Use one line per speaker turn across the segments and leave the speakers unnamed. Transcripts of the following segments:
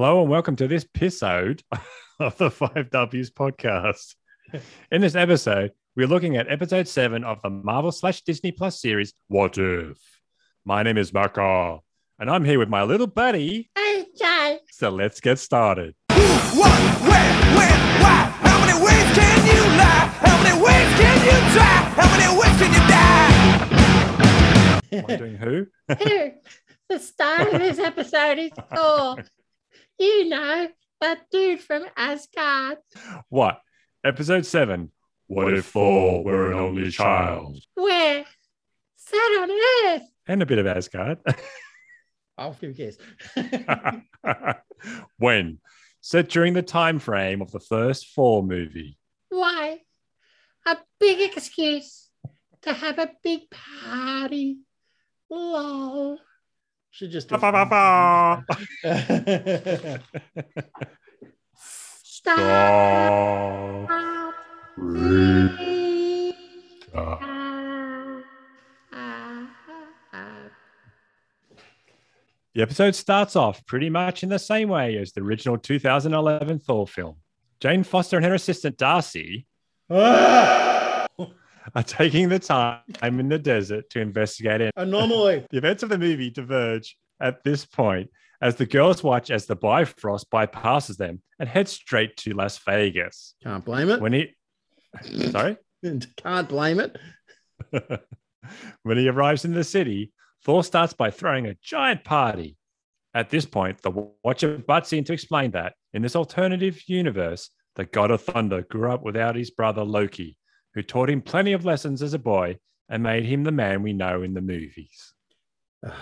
Hello and welcome to this episode of the Five Ws podcast. In this episode, we're looking at episode seven of the Marvel slash Disney Plus series, What If? My name is Marco, and I'm here with my little buddy.
Hey, Jay.
So let's get started.
Who, What, where, when, why? How many ways can you lie? How many ways can you try? How many ways can you die?
Am I doing who?
Here, the start of this episode is Thor. You know, that dude from Asgard.
What? Episode seven. What if Thor were an only child?
Where? Set on Earth.
And a bit of Asgard.
Oh, who cares?
when? Set during the time frame of the first Thor movie.
Why? A big excuse to have a big party. Lol.
Should just.
Ba, ba, ba, ba.
Stop.
Stop.
Ah, ah, ah.
The episode starts off pretty much in the same way as the original 2011 Thor film. Jane Foster and her assistant Darcy are taking the time I'm in the desert to investigate it.
Anomaly.
The events of the movie diverge at this point as the girls watch as the Bifrost bypasses them and heads straight to Las Vegas.
Can't blame it.
When he, sorry,
Can't blame it.
when he arrives in the city, Thor starts by throwing a giant party. At this point, the Watcher butts in to explain that in this alternative universe, the god of thunder grew up without his brother Loki, who taught him plenty of lessons as a boy and made him the man we know in the movies.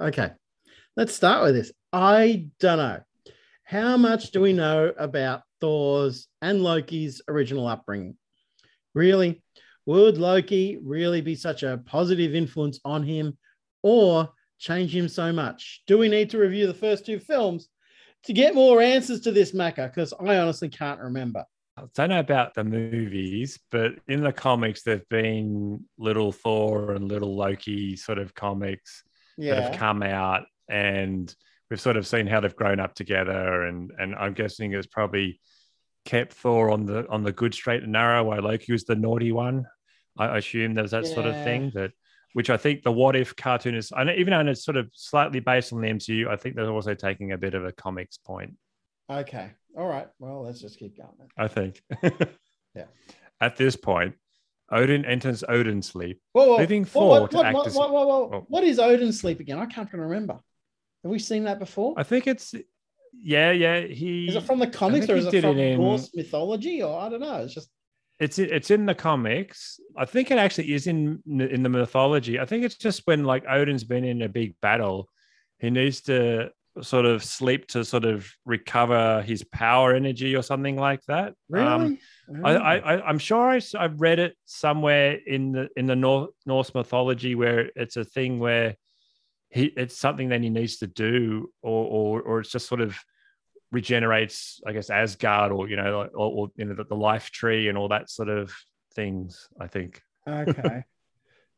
Okay. Let's start with this. I don't know. How much do we know about Thor's and Loki's original upbringing? Really? Would Loki really be such a positive influence on him or change him so much? Do we need to review the first two films to get more answers to this matter? Because I honestly can't remember.
I don't know about the movies, but in the comics, there've been little Thor and little Loki sort of comics that have come out, and we've sort of seen how they've grown up together. And and I'm guessing it's probably kept Thor on the on the good straight and narrow, while Loki was the naughty one. I assume there's that sort of thing that. Which I think the What If cartoon is, even though it's sort of slightly based on the MCU, I think they're also taking a bit of a comics point.
Okay. All right. Well, let's just keep going. then.
I think.
Yeah.
At this point, Odin enters Odin's sleep.
Whoa, whoa,
Leaving
whoa,
Thor
what,
to
what,
act
what,
as-
what, what-
Oh.
what is Odin's sleep again? I can't remember. Have we seen that before?
I think it's yeah, yeah. He
Is it from the comics or is it from
in-
Norse mythology? Or I don't know. It's just
it's it's in the comics. I think it actually is in in the mythology. I think it's just when like Odin's been in a big battle, he needs to sort of sleep to sort of recover his power energy or something like that.
really.
Um, I, I'm sure I, have read it somewhere in the in the North, Norse mythology where it's a thing where he it's something that he needs to do or or or it's just sort of regenerates I guess Asgard or you know or, or you know the, the life tree and all that sort of things I think
okay.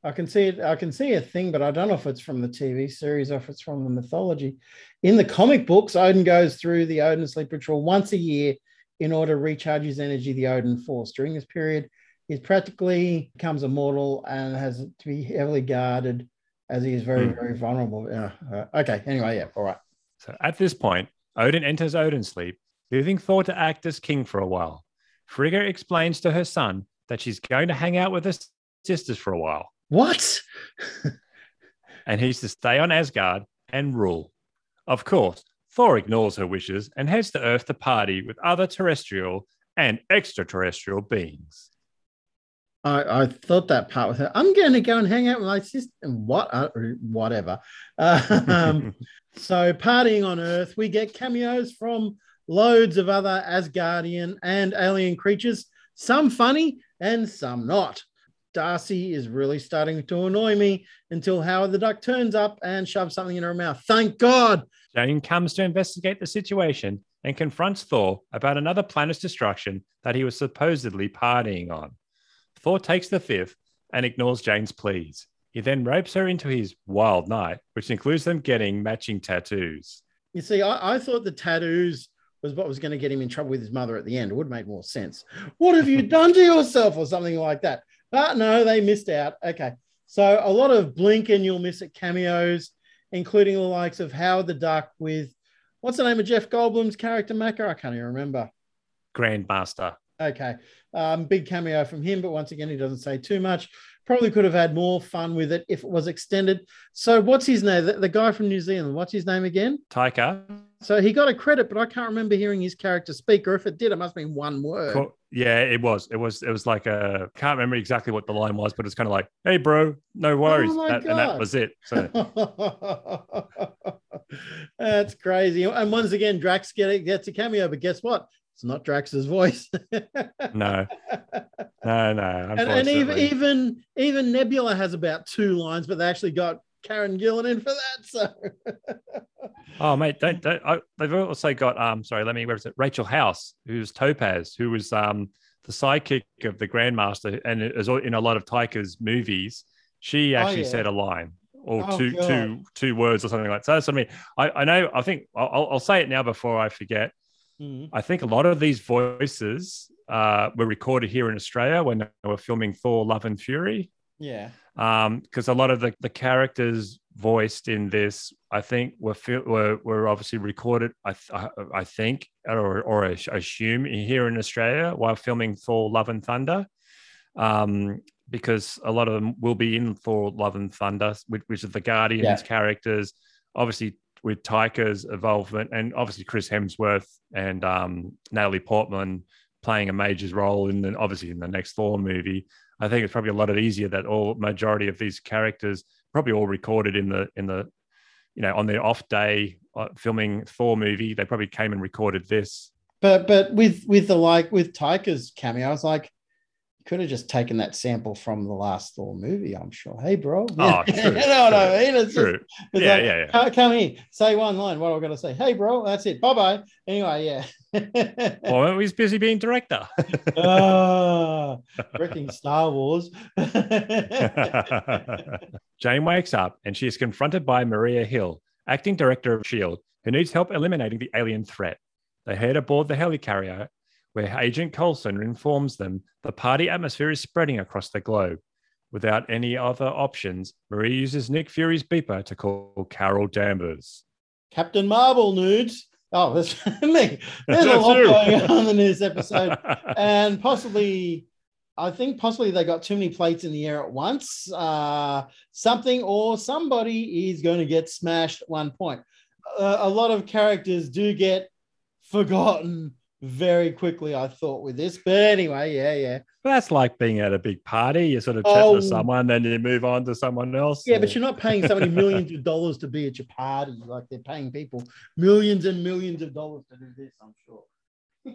I can see it. I can see a thing, but I don't know if it's from the TV series or if it's from the mythology. In the comic books, Odin goes through the Odin sleep ritual once a year in order to recharge his energy, the Odin Force. During this period, he practically becomes immortal and has to be heavily guarded as he is very,
Hmm.
very vulnerable. Yeah. uh, okay. Anyway, yeah. All right.
so at this point Odin enters Odin sleep leaving Thor to act as king for a while Frigga explains to her son that she's going to hang out with her sisters for a while
What?
and he's to stay on Asgard and rule. Of course, Thor ignores her wishes and heads to Earth to party with other terrestrial and extraterrestrial beings.
I, I thought that part with her. I'm going to go and hang out with my sister. And what? Uh, whatever. Um, so, partying on Earth, we get cameos from loads of other Asgardian and alien creatures, some funny and some not. Darcy is really starting to annoy me until Howard the Duck turns up and shoves something in her mouth. Thank God.
Jane comes to investigate the situation and confronts Thor about another planet's destruction that he was supposedly partying on. Thor takes the fifth and ignores Jane's pleas. He then ropes her into his wild night, which includes them getting matching tattoos.
You see, I, I thought the tattoos was what was going to get him in trouble with his mother at the end. It would make more sense. What have you done to yourself, or something like that? But no, they missed out. Okay, so a lot of blink and you'll miss it cameos, including the likes of Howard the Duck with what's the name of Jeff Goldblum's character, Macca? I can't even remember.
Grandmaster.
Okay. Um, big cameo from him, but once again, he doesn't say too much. Probably could have had more fun with it if it was extended. So, what's his name? The, the guy from New Zealand, what's his name again?
Taika.
So, he got a credit, but I can't remember hearing his character speak, or if it did, it must have been one word.
Co- Yeah, it was. It was. It was like a. Can't remember exactly what the line was, but it's kind of like, "Hey, bro, no oh worries,"
Oh my
That- and that was it. So
That's crazy. And once again, Drax get, gets a cameo, but guess what? It's not Drax's voice.
no, no, no.
and, and even even even Nebula has about two lines, but they actually got Karen Gillan in for that. So
Oh mate, don't, don't I, they've also got um sorry, let me where is it? Rachel House, who's Topaz, who was um the sidekick of the Grandmaster and is in a lot of Taika's movies. She
Oh,
actually
yeah.
said a line or
Oh,
two two two words or something like that. So that's what I mean. I, I know I think I'll, I'll say it now before I forget.
Mhm.
I think a lot of these voices uh, were recorded here in Australia when they were filming Thor: Love and Fury
yeah.
because a lot of the, the characters voiced in this, I think, were were, were obviously recorded. I th- I, think, or or I assume here in Australia while filming Thor: Love and Thunder, um, because a lot of them will be in Thor: Love and Thunder, which, which is the Guardians
Yeah.
characters, obviously with Taika's involvement, and obviously Chris Hemsworth and um, Natalie Portman playing a major role in the obviously in the next Thor movie. I think it's probably a lot easier that all majority of these characters probably all recorded in the in the you know on their off day uh, filming Thor movie. They probably came and recorded this.
But but with with the like with Taika's cameo, I was like, could have just taken that sample from the last Thor movie. I'm sure. Hey, bro.
Oh, true,
you know what I mean? It's just-
True.
it's
Yeah,
like,
yeah, yeah.
"Come- Come here, say one line. What am I going to say? Hey, bro. That's it. Bye bye. Anyway, yeah.
Well, he's busy being director.
Ah, freaking Star Wars.
Jane wakes up and she is confronted by Maria Hill, acting director of S.H.I.E.L.D., who needs help eliminating the alien threat. They head aboard the helicarrier, where Agent Coulson informs them the party atmosphere is spreading across the globe. Without any other options, Maria uses Nick Fury's beeper to call Carol Danvers.
Captain Marvel nudes. Oh, there's me. There's a lot going on in this episode. and possibly I think possibly they got too many plates in the air at once. Uh, something or somebody is going to get smashed at one point. Uh, a lot of characters do get forgotten very quickly, I thought, with this. But anyway, yeah, yeah.
That's like being at a big party. You sort of chat
Oh.
to someone, then you move on to someone else.
Yeah, but you're not paying so many millions of dollars to be at your party. Like they're paying people millions and millions of dollars to do this, I'm sure.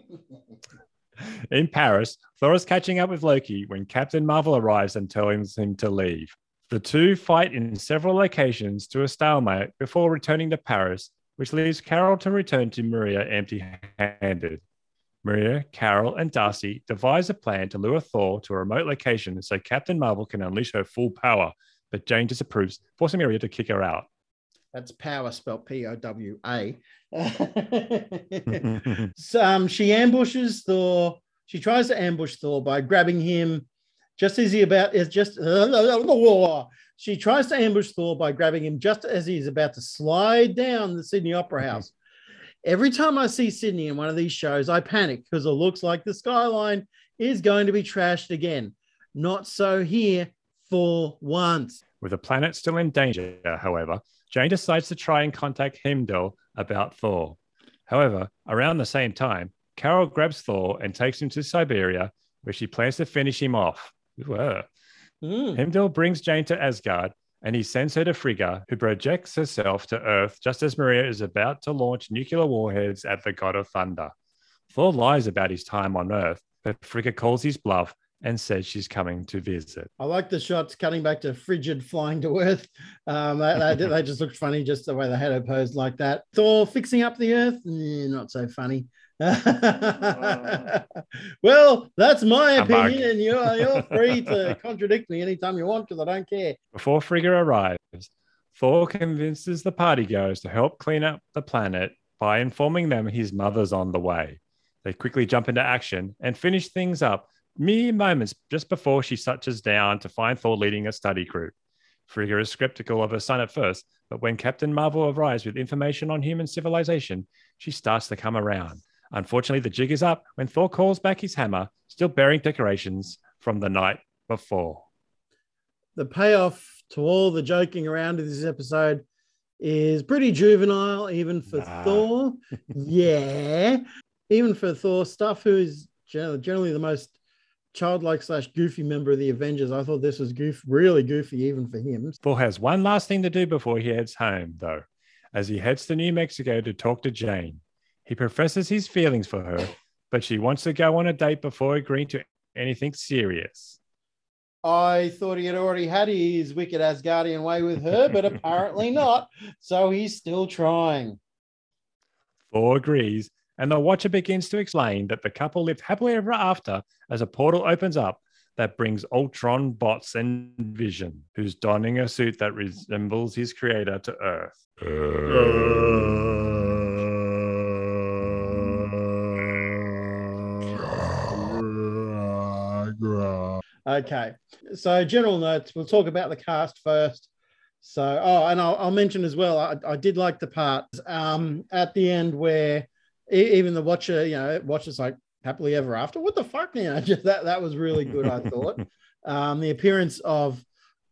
In Paris, Thor is catching up with Loki when Captain Marvel arrives and tells him to leave. The two fight in several locations to a stalemate before returning to Paris, which leaves Carol to return to Maria empty handed. Maria, Carol, and Darcy devise a plan to lure Thor to a remote location so Captain Marvel can unleash her full power, but Jane disapproves, forcing Maria to kick her out.
That's power spelled P O W A. So, um, she ambushes Thor. She tries to ambush Thor by grabbing him just as he about is just. She tries to ambush Thor by grabbing him just as he's about to slide down the Sydney Opera House. Every time I see Sydney in one of these shows, I panic because it looks like the skyline is going to be trashed again. Not so here for once.
With the planet still in danger, however, Jane decides to try and contact Heimdall about Thor. However, around the same time, Carol grabs Thor and takes him to Siberia, where she plans to finish him off. Whoa.
Mm.
Heimdall brings Jane to Asgard, and he sends her to Frigga, who projects herself to Earth just as Maria is about to launch nuclear warheads at the God of Thunder. Thor lies about his time on Earth, but Frigga calls his bluff and says she's coming to visit.
I like the shots cutting back to Frigga flying to Earth. Um, they, they, they just looked funny, just the way they had her posed like that. Thor fixing up the Earth, Eh, not so funny. well, that's my
Humbug.
opinion, and you're, you're free to contradict me anytime you want because I don't care.
Before Frigga arrives, Thor convinces the party partygoers to help clean up the planet by informing them his mother's on the way. They quickly jump into action and finish things up mere moments just before she touches down to find Thor leading a study crew. Frigga is skeptical of her son at first, but when Captain Marvel arrives with information on human civilization, she starts to come around. Unfortunately, the jig is up when Thor calls back his hammer, still bearing decorations from the night before.
The payoff to all the joking around in this episode is pretty juvenile, even for
Nah.
Thor. yeah, even for Thor stuff, who is generally, the most childlike slash goofy member of the Avengers. I thought this was goof, really goofy, even for him.
Thor has one last thing to do before he heads home, though, as he heads to New Mexico to talk to Jane. He professes his feelings for her, but she wants to go on a date before agreeing to anything serious.
I thought he had already had his wicked Asgardian way with her, but apparently not. So he's still trying.
Thor agrees, and the Watcher begins to explain that the couple lived happily ever after as a portal opens up that brings Ultron, Bots, and Vision, who's donning a suit that resembles his creator to Earth. Uh.
Okay, so general notes. We'll talk about the cast first. So, oh, and I'll, I'll mention as well. I, I did like the part um, at the end where even the watcher, you know, watches like happily ever after. What the fuck, you know? Just that that was really good. I thought um, the appearance of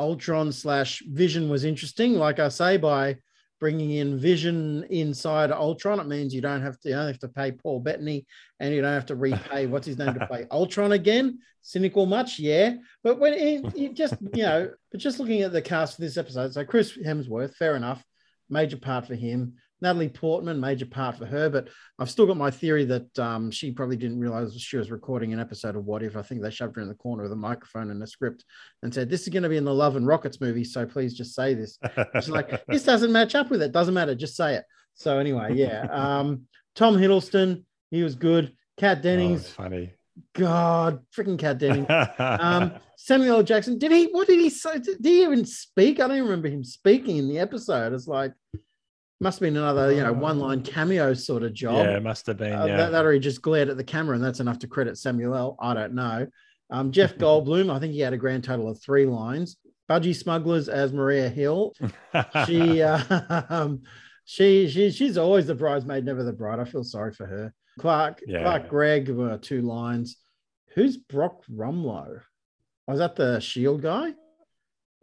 Ultron slash Vision was interesting. Like I say, by bringing in Vision inside Ultron, it means you don't have to you don't have to pay Paul Bettany and you don't have to repay what's his name to play Ultron again. Cynical much, yeah. But when it, you just you know, but just looking at the cast for this episode, so Chris Hemsworth, fair enough, major part for him. Natalie Portman, major part for her, but I've still got my theory that um, she probably didn't realize she was recording an episode of What If. I think they shoved her in the corner with a microphone and a script and said, "This is going to be in the Love and Rockets movie, so please just say this." She's like, "This doesn't match up with it. Doesn't matter. Just say it." So anyway, yeah. Um, Tom Hiddleston, he was good. Kat
Oh,
Dennings,
it's funny.
God, freaking Kat Dennings. Um, Samuel L. Jackson, did he? What did he say? Did he even speak? I don't even remember him speaking in the episode. It's like must have been another, you know, one-line cameo sort of job.
yeah, it must have been.
Uh,
yeah.
that, that or he just glared at the camera, and that's enough to credit Samuel I don't know. Um, Jeff Goldblum, I think he had a grand total of three lines. Budgie Smugglers as Maria Hill. She, uh, she, she, she's always the bridesmaid, never the bride. I feel sorry for her. Clark,
Yeah.
Clark Gregg, were two lines. Who's Brock Rumlow? Was that the Shield guy?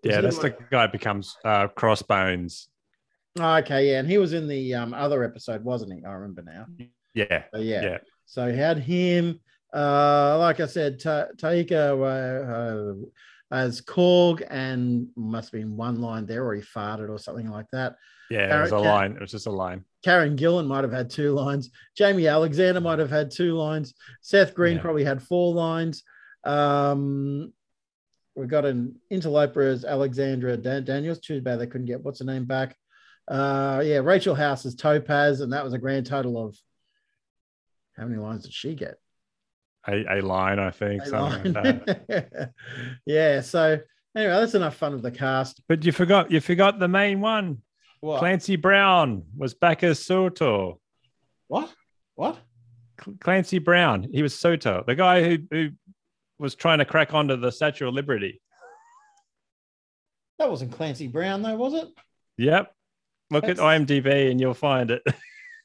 yeah, that's the guy becomes uh, Crossbones.
Oh, okay, yeah, and he was in the um, other episode, wasn't he? I remember now.
Yeah,
So, yeah.
yeah.
So he had him, uh, like I said, Ta- Taika uh, uh, as Korg, and must have been one line there, or he farted or something like that.
Yeah, it was a line. It was just a line.
Karen Gillan might have had two lines. Jaimie Alexander might have had two lines. Seth Green
Yeah.
probably had four lines. Um, we got an interloper as Alexandra Dan- Daniels. Too bad they couldn't get what's her name back. Uh, yeah, Rachel House is Topaz, and that was a grand total of how many lines did she get?
A, a line, I think.
A
something
line.
like that.
yeah. So anyway, that's enough fun of the cast.
But you forgot. You forgot the main one.
What?
Clancy Brown was back as Surtur.
What? What?
Clancy Brown. He was Surtur, the guy who, who was trying to crack onto the Statue of Liberty.
That wasn't Clancy Brown, though, was it?
Yep. Look
That's-
at IMDb and you'll find it.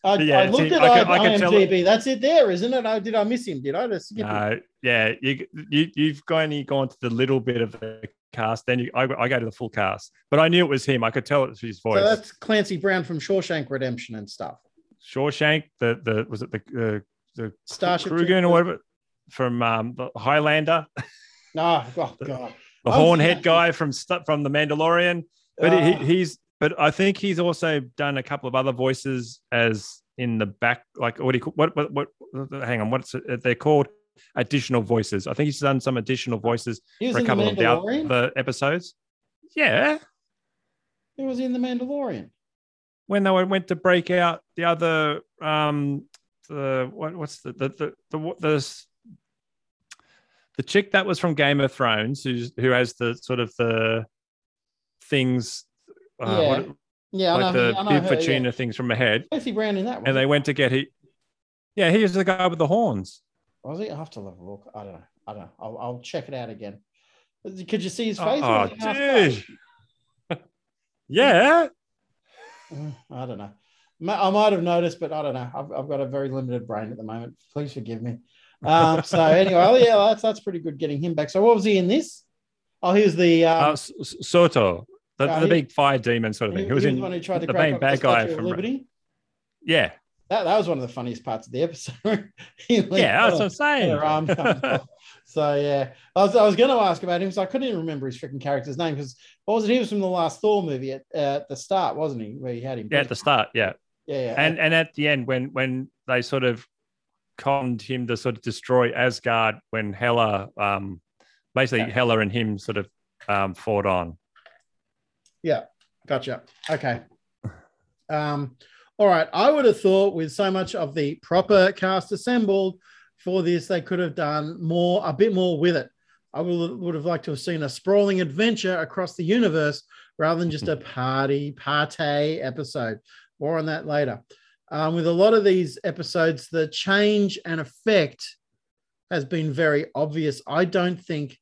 I,
Yeah,
I looked at
I could- I
IMDb. That's it there, isn't it? Oh, did I miss him? Did I just skip him?
No, yeah, you, you you've only gone to the little bit of the cast. Then you, I, I go to the full cast, but I knew it was him. I could tell it was his voice.
So that's Clancy Brown from Shawshank Redemption and stuff.
Shawshank. The the was it the uh, the
Starship
Krugen or whatever from um, the Highlander,
No, oh god.
the
Oh,
hornhead
yeah.
guy from from the Mandalorian. But
Ah.
he, he's but I think he's also done a couple of other voices as in the back. Like what do you call what what what? Hang on, what's it, they're called? Additional voices. I think he's done some additional voices for a couple of the other episodes. Yeah,
He was in the Mandalorian.
when they went to break out the other um the what what's the the the the, what- the, the chick that was from Game of Thrones who's who has the sort of the things uh,
Yeah.
what-
Yeah,
like
know.
the
I know
Bib
her,
Fortuna
yeah.
things from ahead,
Clancy Brown in that one.
and they went to get he. Yeah, he was the guy with the horns.
Was he? I have to have a look. I don't know. I don't know. I'll, I'll check it out again. Could you see his face? or
Oh,
was it half
dude. Yeah.
Mm, I don't know. I might have noticed, but I don't know. I've, I've got a very limited brain at the moment. Please forgive me. Um, so anyway, oh, yeah, that's that's pretty good getting him back. So what was he in this? Oh, he was the
Uh,
um,
S- S- Surtur, the,
Uh,
the
he-
big fire demon sort of thing. He was
he
in
the one who tried to
the main bad guy from
Liberty.
yeah,
That that was one of the funniest parts of the episode.
Yeah. That's
"Oh,
what I'm saying.
So yeah, I was, I was going to ask about him, so I couldn't even remember his freaking character's name because what was it? He was from the last Thor movie at, uh, at the start, wasn't he? Where he had him.
yeah, at the start, yeah,
yeah, yeah.
and and at the end when when they sort of conned him to sort of destroy Asgard when Hela, um, basically
Yeah.
Hela and him sort of um fought on.
Gotcha. Okay. Um, all right. I would have thought with so much of the proper cast assembled for this, they could have done more, a bit more with it. I would, would have liked to have seen a sprawling adventure across the universe rather than just a party, party episode. More on that later. Um, with a lot of these episodes, the change and effect has been very obvious. I don't think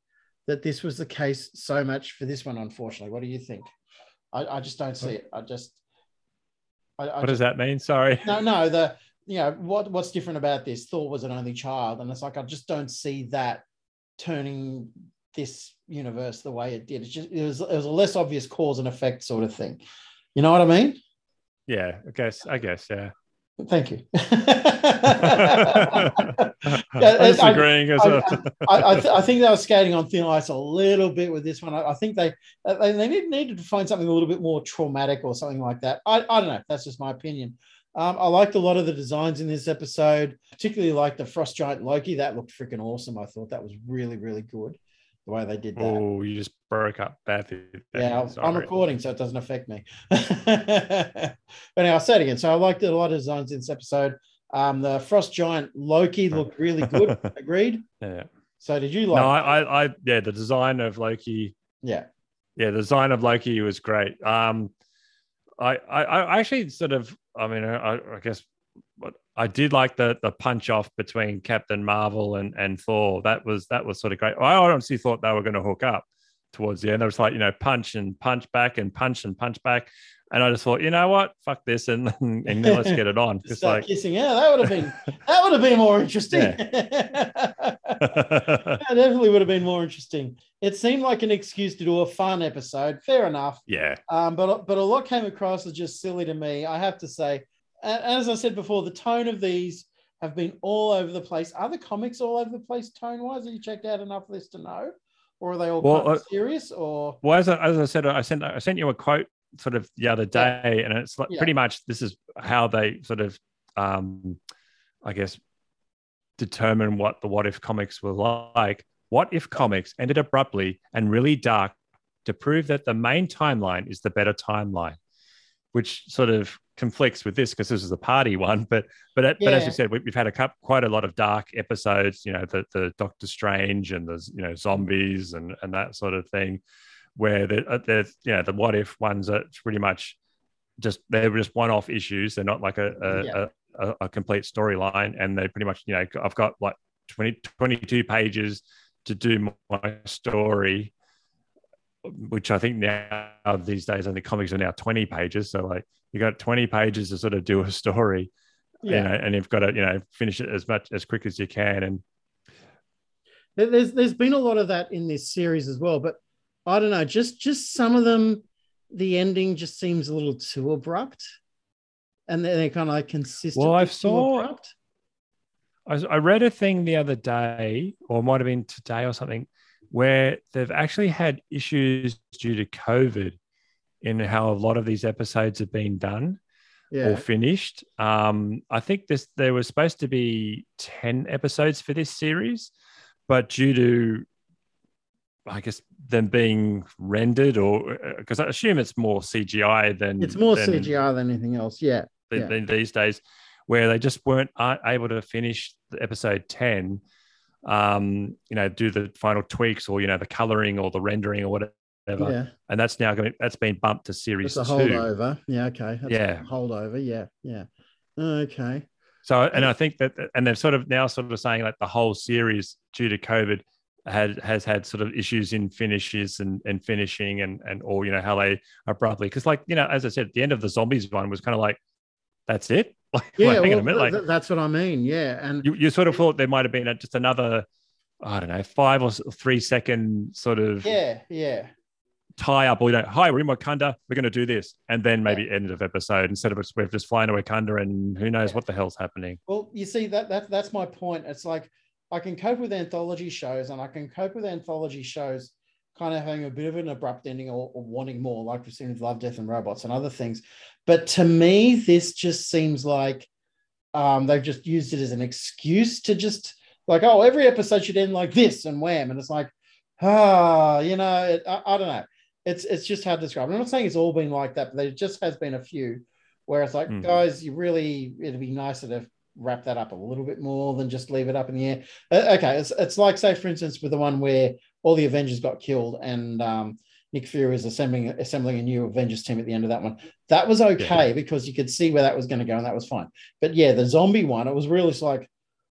that this was the case so much for this one, unfortunately. What do you think? I, I just don't see it. I just. I, I
What does
just,
that mean? Sorry.
No, no. The you know what what's different about this? Thor was an only child, and it's like I just don't see that turning this universe the way it did. It's just it was it was a less obvious cause and effect sort of thing. You know what I mean?
Yeah, I guess. I guess. Yeah.
Thank you. I-
as
I. I, I, th- I think they were skating on thin ice a little bit with this one. I, I think they they, they need, needed to find something a little bit more traumatic or something like that. I, I don't know. That's just my opinion. Um, I liked a lot of the designs in this episode, particularly like the frost giant Loki. That looked freaking awesome. I thought that was really, really good the way they did that.
Oh, you just broke up badly.
Yeah, I'm- I'm recording, so it doesn't affect me. but anyway, I'll say it again. So I liked a lot of designs in this episode. Um, the frost giant Loki looked really good. Agreed.
Yeah.
So did you like?
No, I, I, I, yeah, the design of Loki.
yeah.
Yeah, the design of Loki was great. Um, I, I, I actually sort of, I mean, I, I guess, I did like the the punch off between Captain Marvel and and Thor. That was that was sort of great. I honestly thought they were going to hook up towards the end. It was like you know, punch and punch back and punch and punch back. And I just thought, you know what, fuck this, and and let's get it on.
Just
like,
kissing. Yeah, that would have been that would have been more interesting. that definitely would have been more interesting. It seemed like an excuse to do a fun episode. Fair enough.
yeah,
Um, but but a lot came across as just silly to me. I have to say, as I said before, the tone of these have been all over the place. Are the comics all over the place tone wise? Have you checked out enough of this to know, or are they all
Well,
kind of serious? Or
Well, as I, as I said, I sent I sent you a quote sort of the other
Yeah.
day, and it's like
Yeah.
pretty much this is how they sort of, um, I guess, determine what the what if comics were like. What if comics ended abruptly and really dark to prove that the main timeline is the better timeline, which sort of conflicts with this because this is a party one. But but but as
Yeah.
you said, we, we've had a couple, quite a lot of dark episodes. You know, the the Doctor Strange and the you know zombies and and that sort of thing, where the uh, the you know the what if ones are pretty much just they're just one off issues. They're not like a a,
Yeah.
a, a, a complete storyline, and they pretty much you know I've got like 20, 22 pages to do my story which I think now these days, I think comics are now 20 pages. So like you got 20 pages to sort of do a story, you know, and you've got to, you know, finish it as much as quick as you can. And
There's there's been a lot of that in this series as well, but I don't know, just just some of them, the ending just seems a little too abrupt, and then they're kind of like consistent.
Well, I saw-
abrupt.
I, I read a thing the other day, or might have been today or something, where they've actually had issues due to COVID in how a lot of these episodes have been done. or finished. Um, I think this there was supposed to be ten episodes for this series, but due to I guess them being rendered, or because I assume it's more CGI than
it's more
than,
CGI than anything else. Yeah,
than,
yeah.
these days, where they just weren't able to finish the episode ten. Um, you know, do the final tweaks or you know the coloring or the rendering or whatever
Yeah,
and that's now going. to That's been bumped to series
it's a
two.
holdover. Yeah, okay. That's
Yeah.
a holdover. Yeah, yeah. Okay.
So, and I think that, and they're sort of now sort of saying like the whole series due to COVID had has had sort of issues in finishes and and finishing and and or you know how they abruptly because like you know as I said the end of the zombies one was kind of like that's it like,
Yeah,
like,
well,
minute like
th- that's what I mean. Yeah, and
you, you sort of thought there might have been a, just another I don't know five or three second sort of
yeah, yeah.
tie up or you know hi we're in Wakanda we're going to do this and then maybe end of episode instead of us we're just flying to Wakanda and who knows
Yeah.
what the hell's happening
Well, you see that that that's my point. It's like I can cope with anthology shows, and I can cope with anthology shows kind of having a bit of an abrupt ending or, or wanting more, like we've seen with Love, Death, and Robots and other things. But to me, this just seems like um, they've just used it as an excuse to just like, oh, every episode should end like this and wham, and it's like, ah, you know, it, I, I don't know. It's it's just hard to describe. I'm not saying it's all been like that, but there just has been a few where it's like,
Hmm.
guys, you really it'd be nicer to wrap that up a little bit more than just leave it up in the air. Uh, okay, it's, it's like say for instance with the one where all the Avengers got killed and um, Nick Fury is assembling assembling a new Avengers team at the end of that one. That was okay because you could see where that was going to go and that was fine. But yeah, the zombie one, it was really just like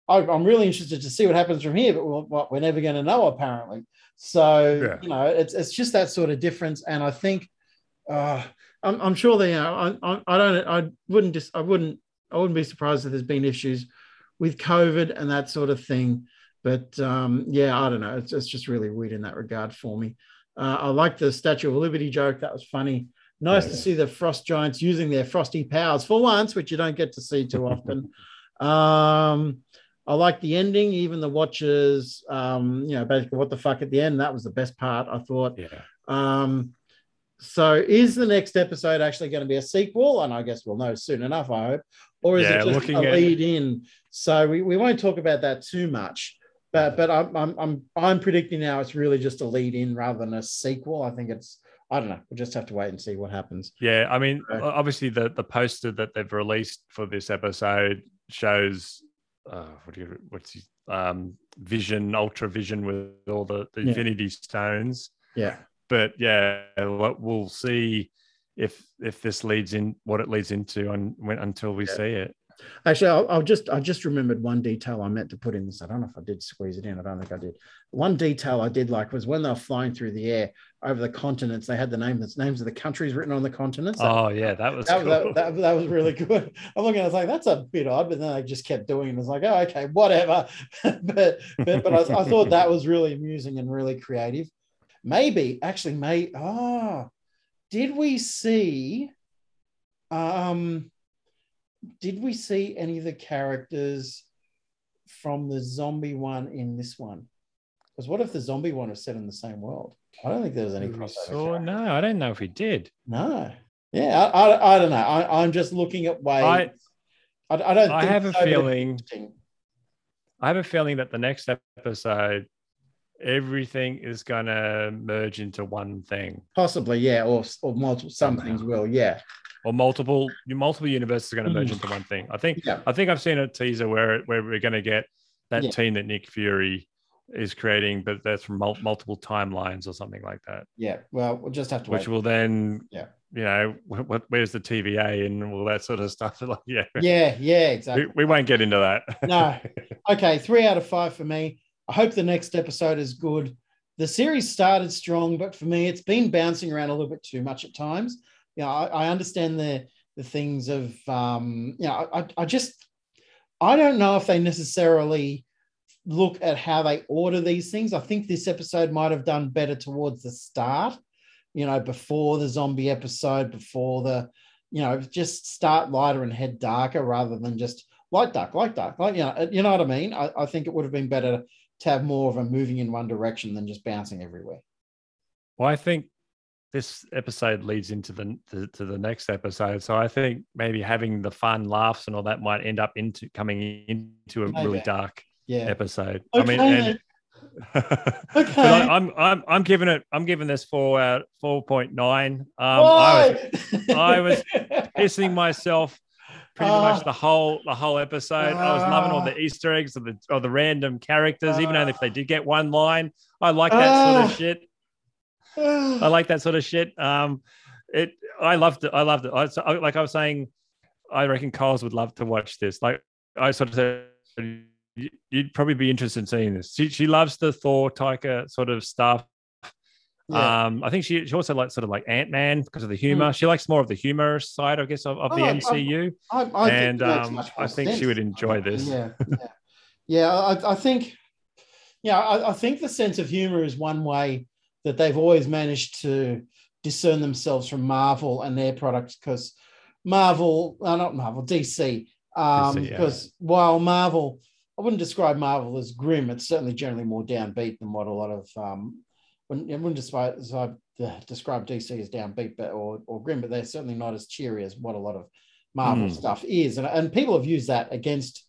I, I'm really interested to see what happens from here, but we're, what we're never going to know apparently. So
Yeah.
you know, it's it's just that sort of difference, and I think. Uh, I'm, I'm sure they are. I, I, I don't. I wouldn't just. I wouldn't. I wouldn't be surprised if there's been issues with COVID and that sort of thing. But um, yeah, I don't know. It's, it's just really weird in that regard for me. Uh, I like the Statue of Liberty joke. That was funny. Nice to see the Frost Giants using their frosty powers for once, which you don't get to see too often. um, I like the ending, even the Watchers. Um, you know, basically what the fuck at the end. That was the best part. I thought.
yeah
Um, so is the next episode actually going to be a sequel? And I guess we'll know soon enough, I hope. Or is
Yeah,
it just a
at-
lead in? So we, we won't talk about that too much. But but I'm, I'm I'm I'm predicting now it's really just a lead in rather than a sequel. I think it's I don't know. We'll just have to wait and see what happens.
Yeah, I mean,
Right.
o- obviously the the poster that they've released for this episode shows uh, what do you what's his, um, Vision, Ultra Vision with all the, the
Yeah.
Infinity Stones.
Yeah.
But yeah, we'll see if if this leads in what it leads into on when until we
Yeah.
see it.
Actually, I'll, I'll just I just remembered one detail I meant to put in this. I don't know if I did squeeze it in. I don't think I did. One detail I did like was when they were flying through the air over the continents. They had the names names of the countries written on the continents. That-
Oh yeah, that was
that,
cool.
that, that, that was really good. I'm looking, I was like, that's a bit odd, but then I just kept doing it. I was like, oh, okay, whatever. but but, but I, I thought that was really amusing and really creative. Maybe, actually, may oh, did we see um did we see any of the characters from the zombie one in this one? Because what if the zombie one was set in the same world? I don't think there was any crossover.
saw- no, I don't know if we did.
No. Yeah, I, I, I don't know. I, I'm just looking at ways. I,
I
I, don't.
I
think
have a
so, but
feeling. I have a feeling that the next episode, everything is gonna merge into one thing.
Possibly, yeah, or or multiple. Some
Somehow.
things will, yeah,
or multiple multiple universes are going to merge
Mm.
into one thing. I think
yeah,
I think I've seen a teaser where where we're going to get that
Yeah.
team that Nick Fury is creating, but that's from mul- multiple timelines or something like that,
yeah. Well, we'll just have to wait.
which
wait.
will then
Yeah.
you know what, where's the TVA and all that sort of stuff. Like yeah,
yeah, yeah,
we,
exactly.
we won't get into that.
No. Okay, three out of five for me. I hope the next episode is good. The series started strong, but for me, it's been bouncing around a little bit too much at times. You know, I, I understand the the things of um, you know, I, I just I don't know if they necessarily look at how they order these things. I think this episode might have done better towards the start, you know, before the zombie episode, before the, you know, just start lighter and head darker rather than just light dark, light dark, like, you know, you know what I mean? I, I think it would have been better to have more of a moving in one direction than just bouncing everywhere.
Well, I think this episode leads into the to, to the next episode, so I think maybe having the fun laughs and all that might end up into coming into a really dark
Yeah.
episode.
Okay,
I mean, and,
Okay.
I, I'm I'm I'm giving it I'm giving this four out four point nine. Um, I was? I was pissing myself pretty
Ah.
much the whole the whole episode. I was loving all the Easter eggs of the of the random characters, even though if they did get one line, I like that sort
Ah.
of shit. I like that sort of shit. Um, it. I loved it. I loved it. I, so, like I was saying, I reckon Coles would love to watch this. Like I sort of said, you'd probably be interested in seeing this. She she loves the Thor Taika sort of stuff.
Yeah.
Um, I think she, she also likes sort of like Ant Man because of the humor. She likes more of the humor side, I guess, of, of the
Oh, I-
MCU.
I, I think
and um, I think she would enjoy this.
Yeah, yeah, yeah. I, I think, yeah, I, I think the sense of humor is one way that they've always managed to discern themselves from Marvel and their products because Marvel, uh, not Marvel, DC, um,
yeah.
because while Marvel, I wouldn't describe Marvel as grim. It's certainly generally more downbeat than what a lot of um, wouldn't, I wouldn't describe, describe, uh, describe DC as downbeat, but or, or grim, but they're certainly not as cheery as what a lot of Marvel
Hmm.
stuff is, and and people have used that against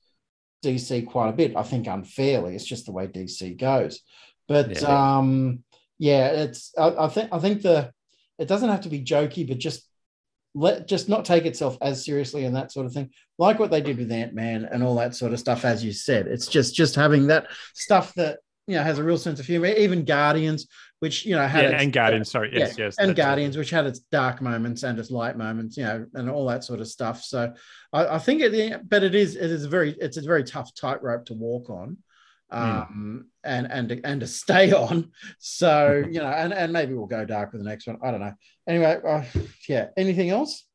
DC quite a bit. I think unfairly. It's just the way DC goes. But
Yeah.
um, yeah, it's I, I think I think the it doesn't have to be jokey, but just let just not take itself as seriously and that sort of thing. Like what they did with Ant Man and all that sort of stuff, as you said. It's just just having that stuff that you know has a real sense of humor. Even Guardians, which you know had
Yeah,
its-
and Guardians. Sorry, yes,
yeah,
yes.
and
that's it.
Guardians, which had its dark moments and its light moments, you know, and all that sort of stuff. So I, I think it, but it is, it is a very, it's a very tough tightrope to walk on,
Hmm.
um, and and to- and to stay on. So you know, and and maybe we'll go dark with the next one. I don't know. Anyway, uh, yeah. Anything else?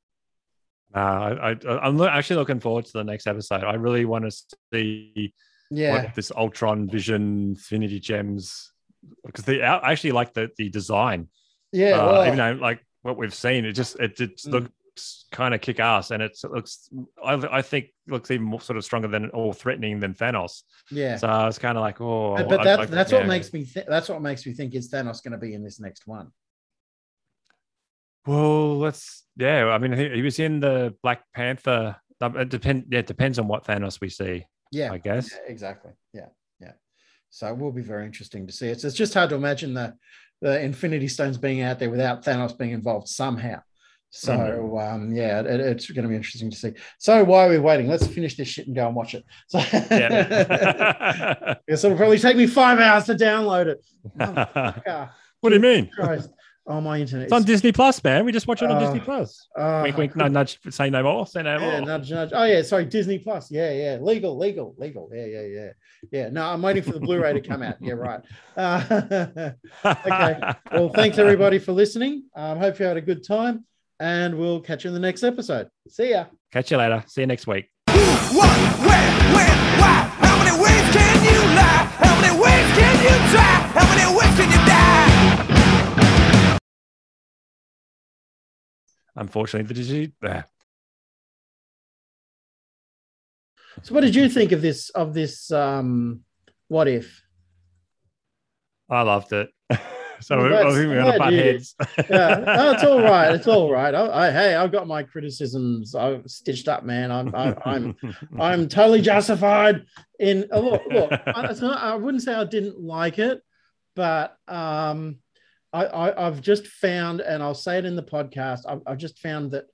Uh, I, I, I'm lo- actually looking forward to the next episode. I really want to see
Yeah,
what this Ultron Vision Infinity Gems because they I actually like the the design.
yeah.
uh,
well,
even though like what we've seen, it just it, it
Mm.
Looks kind of kick ass, and it looks I, I think looks even more sort of stronger than or threatening than Thanos.
yeah.
So I was kind of like, oh,
but but
I-
that's
I-
that's
yeah.
what makes me th- that's what makes me think is Thanos going to be in this next one.
Well, let's yeah. I mean, he, he was in the Black Panther. um, It depend. Yeah, it depends on what Thanos we see.
Yeah,
I guess.
Yeah, exactly. Yeah, yeah. So it will be very interesting to see. It's, it's just hard to imagine the the Infinity Stones being out there without Thanos being involved somehow. So
Mm.
um, yeah, it, it's going to be interesting to see. So why are we waiting? Let's finish this shit and go and watch it. So
Yeah.
yes, it'll probably take me five hours to download it.
What do you mean?
Christ. Oh, my internet.
It's on Disney Plus, man. We just watch it on
Oh,
Disney Plus.
Oh,
wink, wink. No, nudge. Say no more. Say no
Yeah,
more.
nudge, nudge. Oh yeah, sorry, Disney Plus. Yeah, yeah, legal, legal, legal. Yeah, yeah, yeah, yeah. No, I'm waiting for the Blu-ray to come out. Yeah, right. Uh, okay. well, thanks everybody for listening. Um, hope you had a good time, and we'll catch you in the next episode. See ya.
Catch you later. See you next week.
What, where, when, why? How many ways can you lie? How many ways can you try? How many ways can you die?
Unfortunately, the disease. ah.
So, what did you think of this? Of this? Um, what if?
I loved it. so
Well,
I think we're gonna
yeah,
butt heads.
Yeah, no, it's all right. It's all right. I, I, hey, I've got my criticisms. I've stitched up, man. I'm, I, I'm, I'm totally justified in uh, look. Look, I, it's not, I wouldn't say I didn't like it, but um, I, I, I've just found, and I'll say it in the podcast. I've, I've just found that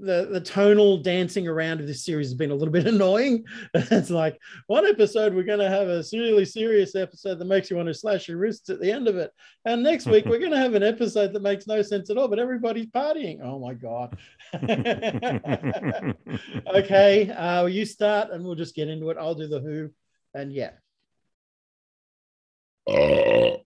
the the tonal dancing around of this series has been a little bit annoying. it's like one episode we're going to have a really serious episode that makes you want to slash your wrists at the end of it, and next week we're going to have an episode that makes no sense at all, but everybody's partying. Oh my god. okay, uh, you start, and we'll just get into it. I'll do the who, and yeah.
Uh,